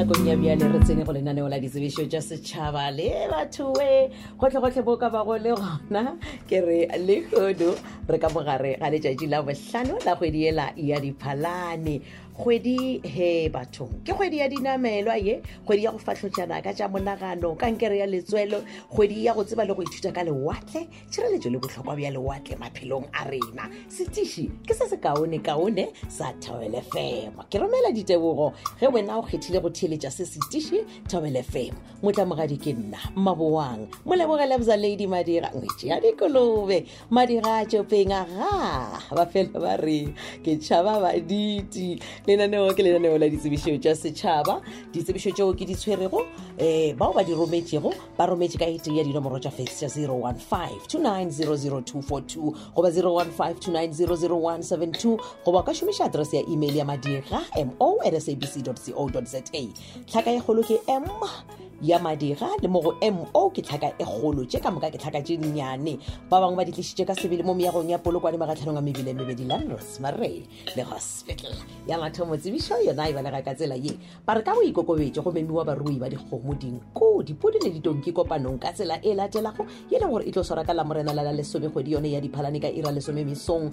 nakong ya bjale re tsene go lenaneo la ditsebišo tša setšhaba le batho we gotlhegotlhe bo ka bago le gona ke re le kodu re ka mogare ga letšatši la bohlano la kgwedi ela ya diphalane kgwedi he bathong ke kgwedi ya dinamelwa ye kgwedi ya go fahlotšana ka tša monagano kankere ya letswelo kgwedi ya go tseba le go ithuta ka lewatle tšhireletso le bohlokwa bja lewatle maphelong a rena setiši ke se se kaone kaone sa thawele femo ke romela ditebogo ge wena o kgethile go theeletša se setiši thawele femo motlamogadi ke nna mmaboang molebogele bza lady madira ngwetši ya dikolobe madigatšo peng a ga ba fela ba re ke tšhaba baditi lenaneo ke lenaneo la ditsebišo tša setšhaba ditsebišo tšeo ke di tshwerego um bao ba di rometšego ba rometše ka ete ya dinomoro tša fax tša 0152900242 goba 0152900172 goba o ka šomiša address ya email ya madiga mo at sabc co za tlhaka e kgolo ke m ya madira le mo go mo ke tlhaka e kgolo tše ka moka ke tlhaka tše nnyane ba bangwe ba di tlišitše ka sebele mo meagong ya polokwane magatlhanong a mebile mebedi la rosemary le hospital ya mathomo tsebišo yona e balega ka tsela ye ba re ka go ikokobetše go memiwa barui ba dikgomo dinko dipodi le ditonki kopanong ka tsela e latelago e leng gore e tlo swara ka lamorena la la lesomekgwedi yone ya diphalane ka ira lesome mesong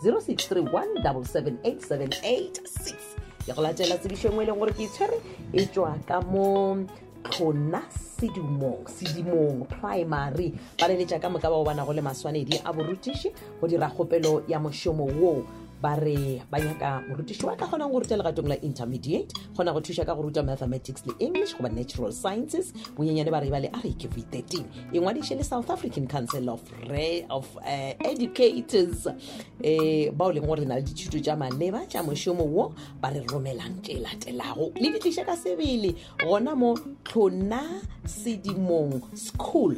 0631778786 ke go latela tsebišo engwe e leng gore ke itshwere e tswa ka mo tlhona sedumong sedimong primary ba leletša ka moka bao ba nago le maswanedi a borutiši go dira kgopelo ya mošomo woo ba re ba nyaka morutiši wa ka kgonang go ruta legatong la intermediate kgona go thuša ka go ruta mathematics le english goba natural sciences bonyenyane ba re ba le areke v 13 e ngwadiše le south african council of re of uh, educators um bao leng gore re na le dithuto tša maleba tša mošomo wo ba re romelang tše latelago le ditliša ka sebele gona mo tlhona sedimong school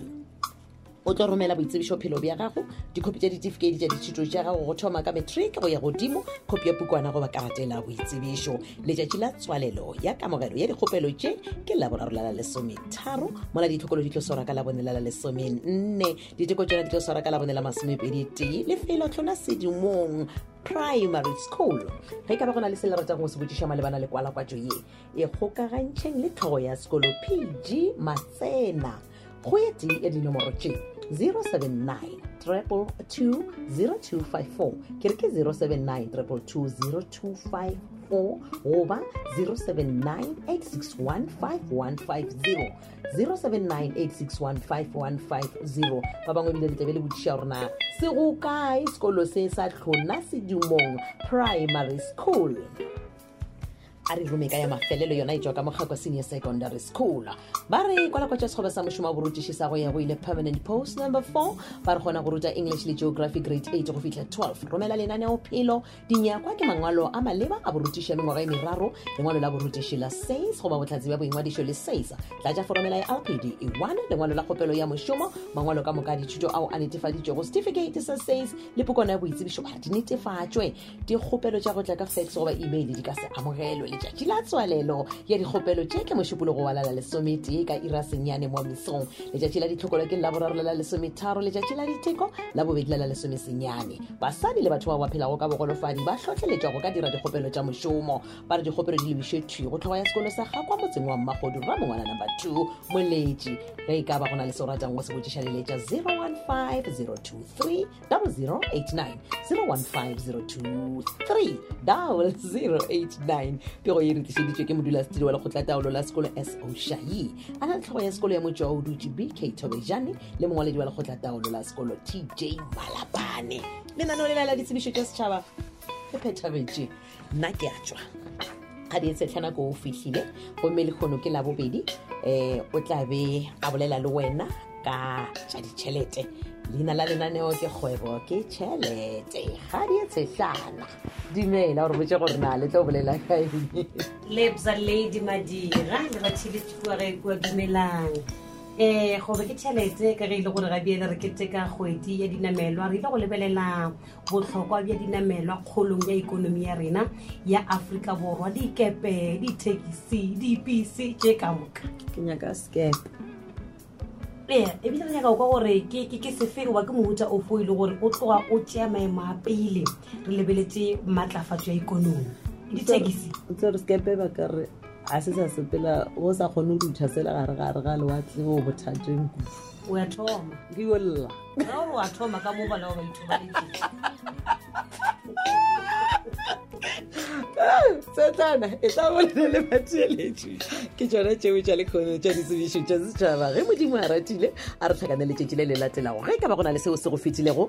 o tlo romela boitsebišo phelo bja gago dikhopi tša ditifikedi tša dithuto tša gago go thoma ka matric go ya godimo khopi ya pukwana goba karatela boitsebišo letšatši la tswalelo ya kamogelo ya dikgopelo tše ke laboraro la la lesome tharo mola ditlhokolo di tlo swara ka labone la la lesome nne diteko tsona di tlo swara ka labone la masomepedi tee lefelo tlhona sedimong primary school ge e ka ba go na le se le ratang go se botsiša malebana le kwalakwatso ye e kgokagantšheng le tlhogo ya sekolo pg matsena go ye tee ya dinomoro tše 079 triple 20254 ke re ke 079 triple 20254 4 goba 0798615150 0798615150 ba bangwe ebile letlabe le botšiša gore na se go kae sekolo se sa tlhona sedumong primary school a re romeka ya mafelelo yona e tswa ka mokgako senior secondary school ba re kwalakwa tša sekgoba sa mošomo wa borutiši sa go ya go ile permanent post number 4 ba re kgona go ruta english le geography grade 8 go fitlha 12 romela lenaneo phelo dinyakwa ke mangwalo a maleba a borutiši ya mengwaga e meraro lengwalo la borutiši la says goba botlhatsi bja boingwadišo le says tlatša foromela ya lpd e1 lengwalo la kgopelo ya mošomo mangwalo ka moka dithuto ao a netefaditšwego certificate sa says le pokwana ya boitsebišo ba di netefatšwe dikgopelo tša go tla ka fax goba email di ka se amogelwe letšatši la tswalelo ya dikgopelo tše ke mošupolo go walala lesometee ka ira senyane mo mesong letšatši la ditlhokolo ke laboraro la la lesometharo letšatši la diteko la bobedi la la lesomesenyane basadi le batho bao ba phelago ka bogolofadi ba hlohleletšwa go ka dira dikgopelo tša mošomo ba re dikgopelo di lebišetšwi go tlhogo ya sekolo sa ga kwa motseng wa mmagodu rra mongwana number two moletši ge e ka ba go na le se o ratang go se botšiša leletša 015023 0089 015023 0089 pego e retišeditšwe ke modulasetiri wa lekgotlataolo la sekolo so shayi a na le tlhogo ya sekolo ya motšwa o dutše bk thobejane le mongwaledi wa lekgotla taolo la sekolo tj malapane lenaneo lela la ditsebišo tša setšhaba le phethabetše nna ke a tswa ga di etsetlha nako o fihlile gomme le kgono ke labobedi um o tla be a bolela le wena ka tša ditšhelete leina la lenaneo ke kgwebo ke tšhelete ga di etshetlana dimela gore botse gore na le tlo bolela kaeng lebza lady madira le batšhelete kua ge kua dumelang ee gobe ke tšhelete ka ge e le gore ga biele re keteka kgwedi ya dinamelwa re ile go lebelela botlhokwa bja dinamelwa kgolong ya ikonomi ya rena ya aforika borwa dikepe dithekisi dipise tše ka moka ke nyaka skepe ee ebile re nyaka o kwa gore ke sefe goba ke mohuta o fo e le gore o tloga o tšea maemo a pele re lebeletse maatlafatso ya ikonomi dithekisi tsere skepe ba ka re a se sa sepela o sa kgone go dutha sela gare gare ga lewatle o bothateng ke yolla tsetsana e tla bolele le batheeletši ke tsona tšeo tša lekgono tša ditsebišo tša setšhaba ge modimo a ratile a re tlhakane letšatši le le latelago ge e ka ba go na le seo se go fetilego